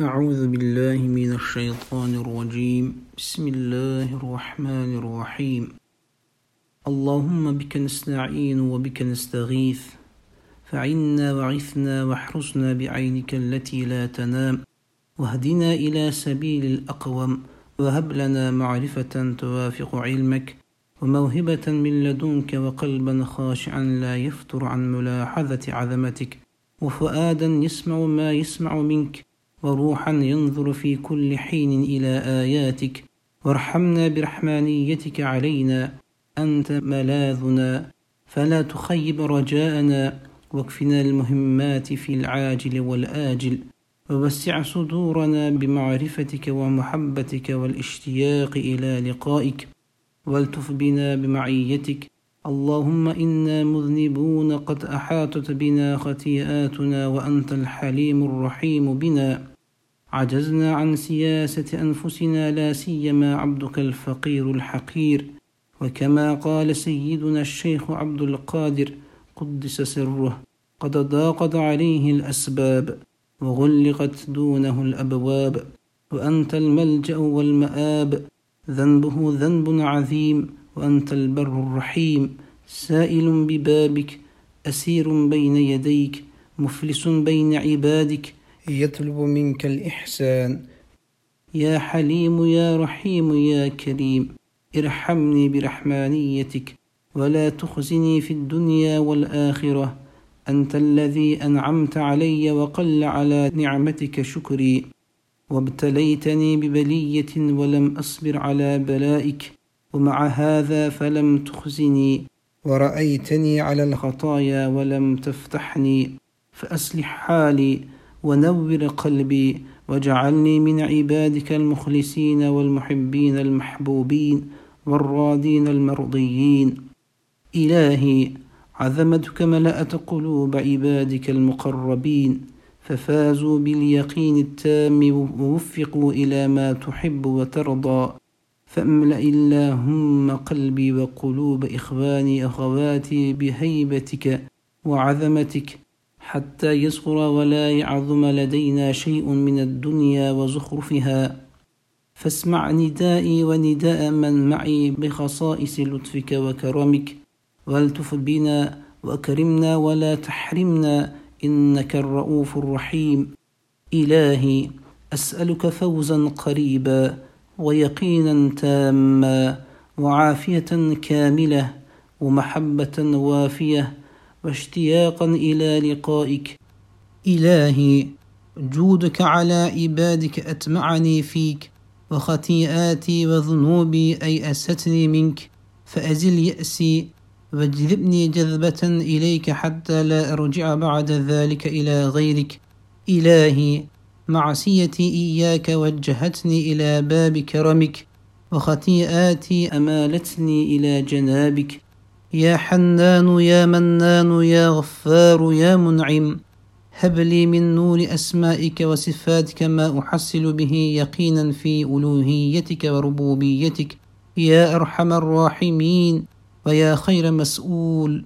أعوذ بالله من الشيطان الرجيم. بسم الله الرحمن الرحيم. اللهم بك نستعين وبك نستغيث. فعنا وعثنا واحرسنا بعينك التي لا تنام. واهدنا إلى سبيل الأقوم. وهب لنا معرفة توافق علمك. وموهبة من لدنك وقلبا خاشعا لا يفتر عن ملاحظة عظمتك. وفؤادا يسمع ما يسمع منك. وروحا ينظر في كل حين إلى آياتك. وارحمنا برحمانيتك علينا. أنت ملاذنا. فلا تخيب رجاءنا. واكفنا المهمات في العاجل والآجل. ووسع صدورنا بمعرفتك ومحبتك والاشتياق إلى لقائك. والتف بنا بمعيتك. اللهم إنا مذنبون قد أحاطت بنا خطيئاتنا وأنت الحليم الرحيم بنا. عجزنا عن سياسة أنفسنا لا سيما عبدك الفقير الحقير. وكما قال سيدنا الشيخ عبد القادر قدس سره قد ضاقت عليه الأسباب وغلقت دونه الأبواب. وأنت الملجأ والمآب ذنبه ذنب عظيم وأنت البر الرحيم سائل ببابك أسير بين يديك مفلس بين عبادك. يطلب منك الإحسان. يا حليم يا رحيم يا كريم ارحمني برحمانيتك ولا تخزني في الدنيا والآخرة. أنت الذي أنعمت علي وقل على نعمتك شكري. وابتليتني ببلية ولم أصبر على بلائك. ومع هذا فلم تخزني. ورأيتني على الخطايا ولم تفتحني. فأصلح حالي ونور قلبي واجعلني من عبادك المخلصين والمحبين المحبوبين والرادين المرضيين. إلهي عظمتك ملأت قلوب عبادك المقربين. ففازوا باليقين التام ووفقوا إلى ما تحب وترضى. فاملأ اللهم قلبي وقلوب إخواني أخواتي بهيبتك وعظمتك حتى يصغر ولا يعظم لدينا شيء من الدنيا وزخرفها. فاسمع ندائي ونداء من معي بخصائص لطفك وكرمك. والتف بنا وأكرمنا ولا تحرمنا إنك الرؤوف الرحيم. إلهي أسألك فوزا قريبا. ويقينا تاما وعافية كاملة ومحبة وافية واشتياقا إلى لقائك. إلهي جودك على عبادك أتمعني فيك وخطيئاتي وذنوبي أيأستني منك. فأزل يأسي واجذبني جذبة إليك حتى لا أرجع بعد ذلك إلى غيرك. إلهي معصيتي إياك وجهتني إلى باب كرمك وخطيئاتي أمالتني إلى جنابك. يا حنان يا منان يا غفار يا منعم هب لي من نور أسمائك وصفاتك ما أحصل به يقينا في ألوهيتك وربوبيتك. يا أرحم الراحمين ويا خير مسؤول.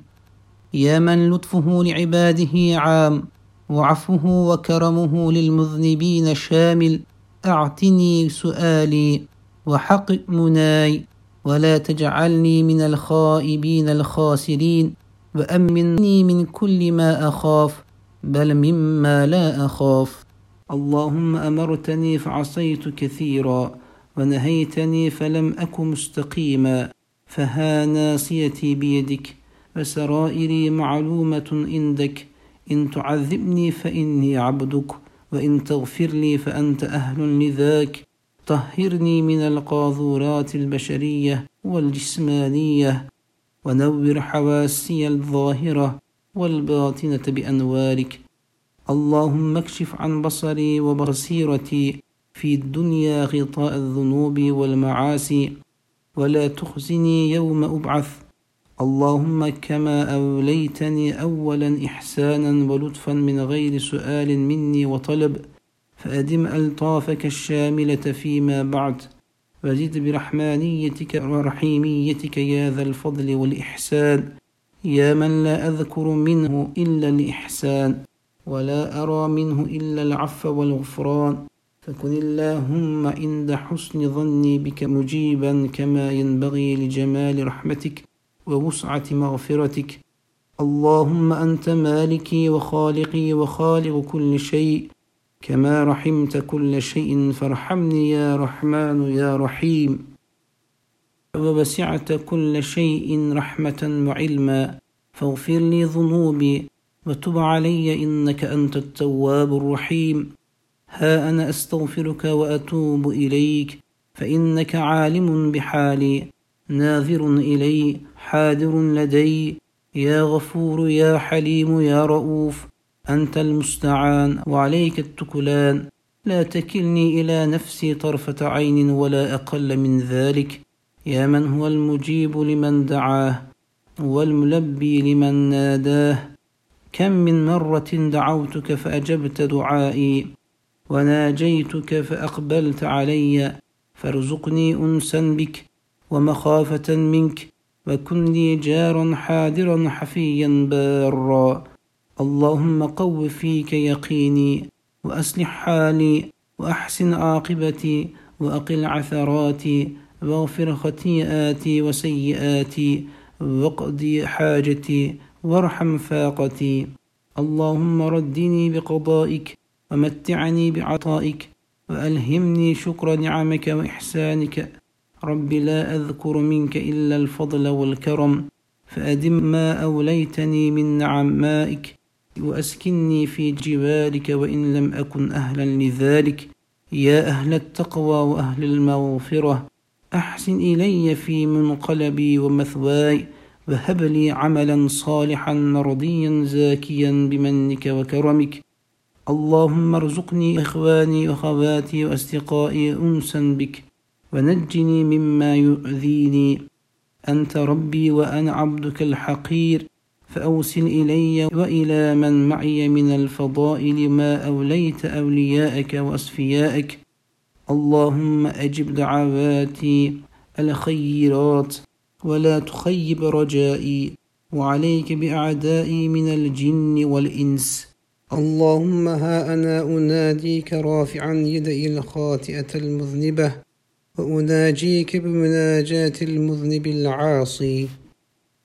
يا من لطفه لعباده عام وعفوه وكرمه للمذنبين شامل. أعتني سؤالي وحقق مناي ولا تجعلني من الخائبين الخاسرين. وأمني من كل ما أخاف بل مما لا أخاف. اللهم أمرتني فعصيت كثيرا ونهيتني فلم أك مستقيما. فها ناصيتي بيدك وسرائري معلومة عندك. إن تعذبني فإني عبدك وإن تغفر لي فأنت أهل لذاك. طهرني من القاذورات البشرية والجسمانية ونور حواسي الظاهرة والباطنة بأنوارك. اللهم اكشف عن بصري وبصيرتي في الدنيا غطاء الذنوب والمعاصي ولا تخزني يوم أبعث اللهم كما أوليتني أولا إحسانا ولطفا من غير سؤال مني وطلب فأدم ألطافك الشاملة فيما بعد. وزد برحمانيتك ورحيميتك يا ذا الفضل والإحسان. يا من لا أذكر منه إلا الإحسان ولا أرى منه إلا العفو والغفران. فكن اللهم عند حسن ظني بك مجيبا كما ينبغي لجمال رحمتك. ووسعة مغفرتك. اللهم أنت مالكي وخالقي وخالق كل شيء. كما رحمت كل شيء فارحمني يا رحمن يا رحيم. ووسعت كل شيء رحمة وعلما. فاغفر لي ذنوبي وتب علي إنك أنت التواب الرحيم. ها أنا أستغفرك وأتوب إليك. فإنك عالم بحالي. ناظر إلي حاضر لدي. يا غفور يا حليم يا رؤوف أنت المستعان وعليك التكلان. لا تكلني إلى نفسي طرفة عين ولا أقل من ذلك. يا من هو المجيب لمن دعاه والملبي لمن ناداه. كم من مرة دعوتك فأجبت دعائي وناجيتك فأقبلت علي. فارزقني أنسا بك ومخافة منك وكن لي جارا حاضرا حفيا بارا. اللهم قو فيك يقيني وأصلح حالي وأحسن عاقبتي وأقل عثراتي واغفر خطيئاتي وسيئاتي واقضي حاجتي وارحم فاقتي. اللهم ردني بقضائك ومتعني بعطائك وألهمني شكر نعمك وإحسانك. رب لا أذكر منك إلا الفضل والكرم فأدم ما أوليتني من نعمائك وأسكني في جوارك وإن لم أكن أهلا لذلك. يا أهل التقوى وأهل المغفرة أحسن إلي في منقلبي ومثواي وهب لي عملا صالحا مرضيا زاكيا بمنك وكرمك. اللهم ارزقني إخواني وأخواتي وأصدقائي أنسا بك. ونجني مما يؤذيني. أنت ربي وأنا عبدك الحقير. فأوصل إلي وإلى من معي من الفضائل ما أوليت أولياءك وأصفيائك اللهم أجب دعواتي الخيرات ولا تخيب رجائي. وعليك بأعدائي من الجن والإنس. اللهم ها أنا أناديك رافعا يدي الخاطئة المذنبة. وأناجيك بمناجاة المذنب العاصي.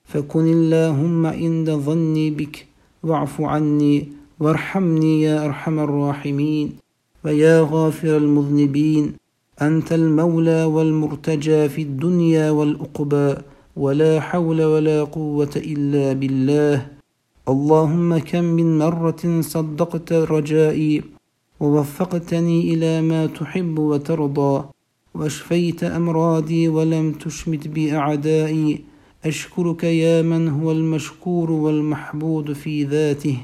فكن اللهم عند ظني بك واعف عني وارحمني يا أرحم الراحمين. ويا غافر المذنبين أنت المولى والمرتجى في الدنيا والأقبى ولا حول ولا قوة إلا بالله. اللهم كم من مرة صدقت رجائي ووفقتني إلى ما تحب وترضى. واشفيت أمراضي ولم تشمت بي أعدائي أشكرك يا من هو المشكور والمحبود في ذاته.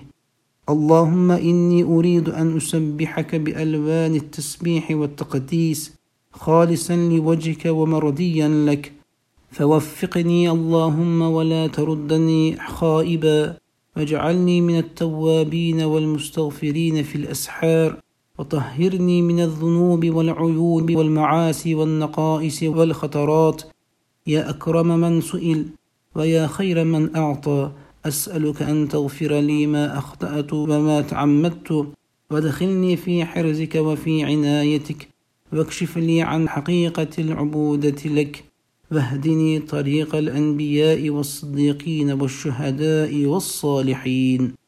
اللهم إني أريد أن أسبحك بألوان التسبيح والتقديس خالصا لوجهك ومرضيا لك. فوفقني اللهم ولا تردني خائبا واجعلني من التوابين والمستغفرين في الأسحار. وطهرني من الذنوب والعيوب والمعاصي والنقائص والخطرات. يا أكرم من سئل ويا خير من أعطى. أسألك أن تغفر لي ما أخطأت وما تعمدت. وادخلني في حرزك وفي عنايتك. واكشف لي عن حقيقة العبودة لك. واهدني طريق الأنبياء والصديقين والشهداء والصالحين.